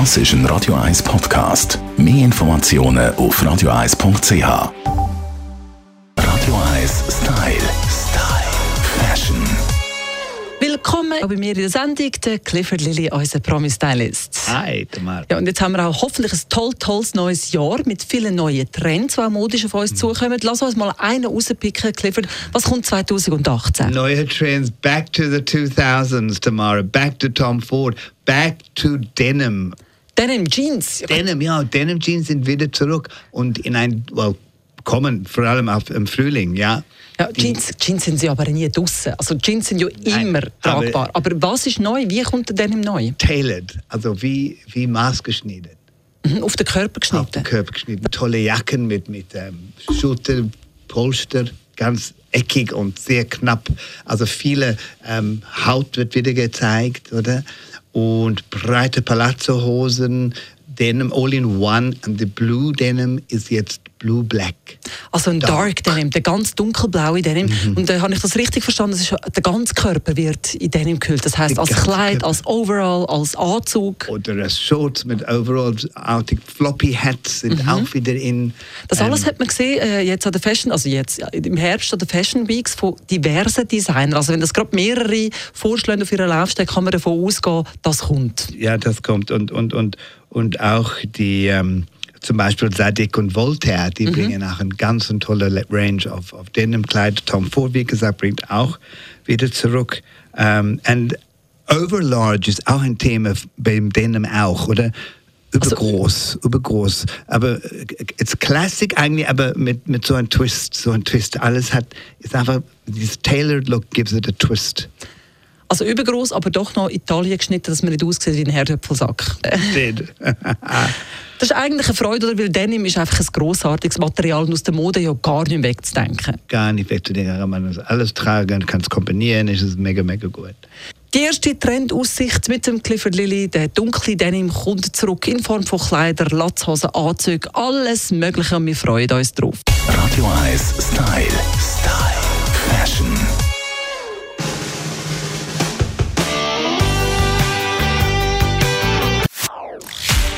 Das ist ein Radio 1 Podcast. Mehr Informationen auf radio1.ch. Radio 1 Style. Style. Fashion. Willkommen bei mir in der Sendung, der Clifford Lilly, unser Promi-Stylist. Hi, Tamar. Ja, und jetzt haben wir auch hoffentlich ein toll, tolles neues Jahr mit vielen neuen Trends, die auch modisch auf uns Mhm. zukommen. Lass uns mal einen rauspicken, Clifford. Was kommt 2018? Neue Trends, back to the 2000s, Tamara. Back to Tom Ford. Back to Denim. Denim, Jeans. Denim, ja, Denim Jeans sind wieder zurück und in ein, well, kommen vor allem auf, im Frühling, ja. Ja, Jeans, Jeans sind sie aber nie draussen. Also Jeans sind ja Nein, immer aber- tragbar. Aber, was ist neu? Wie kommt der Denim neu? Tailored, also wie, wie maßgeschnitten. Mhm, Auf den Körper Auf geschnitten. den Körper geschnitten. Tolle Jacken mit, mit ähm, Schulter, Polster, ganz eckig und sehr knapp. Also viele ähm, Haut wird wieder gezeigt, oder? Und breite Palazzo-Hosen, Denim All-in-One. Und die Blue Denim ist jetzt Blue Black. Also ein Dark, Dark. Denim, der ganz dunkelblaue Denim. Mhm. Und da habe ich das richtig verstanden, das ist, der ganze Körper wird in Denim gehüllt. Das heißt Der als Kleid, Körper. als Overall, als Anzug. Oder das Shorts mit Overalls, artig Floppy Hats sind auch wieder in. Das alles ähm, hat man gesehen äh, jetzt an der Fashion, also jetzt im Herbst an der Fashion Weeks von diversen Designern. Also wenn das gerade mehrere vorschlagen auf ihrer Laufstelle, kann man davon ausgehen, das kommt. Ja, das kommt. Und, und, und, und auch die, ähm, zum Beispiel Zadig und Voltaire, die bringen auch eine ganz tolle Le- Range auf, auf Denim-Kleid. Tom Ford, wie gesagt, bringt auch wieder zurück. Ähm, und Overlarge ist auch ein Thema beim Denim auch, oder? Übergroß, übergroß. Aber äh, it's Classic eigentlich, aber mit, mit so einem Twist, so ein Twist. Alles hat, ist einfach, dieses Tailored Look gives it a twist. Also übergroß, aber doch noch Italien geschnitten, dass man nicht aussieht wie ein Herdöpfelsack. Das ist eigentlich eine Freude, oder? weil Denim ist einfach ein grossartiges Material und aus der Mode ja gar nicht wegzudenken. gar nicht wegzudenken. Kann man das alles tragen, kann es kombinieren, ist es mega, mega gut. Die erste Trendaussicht mit dem Clifford Lilly, der dunkle Denim, kommt zurück in Form von Kleider, Latzhosen, Anzügen, alles Mögliche und wir freuen uns drauf. Radio 1 Style. Style.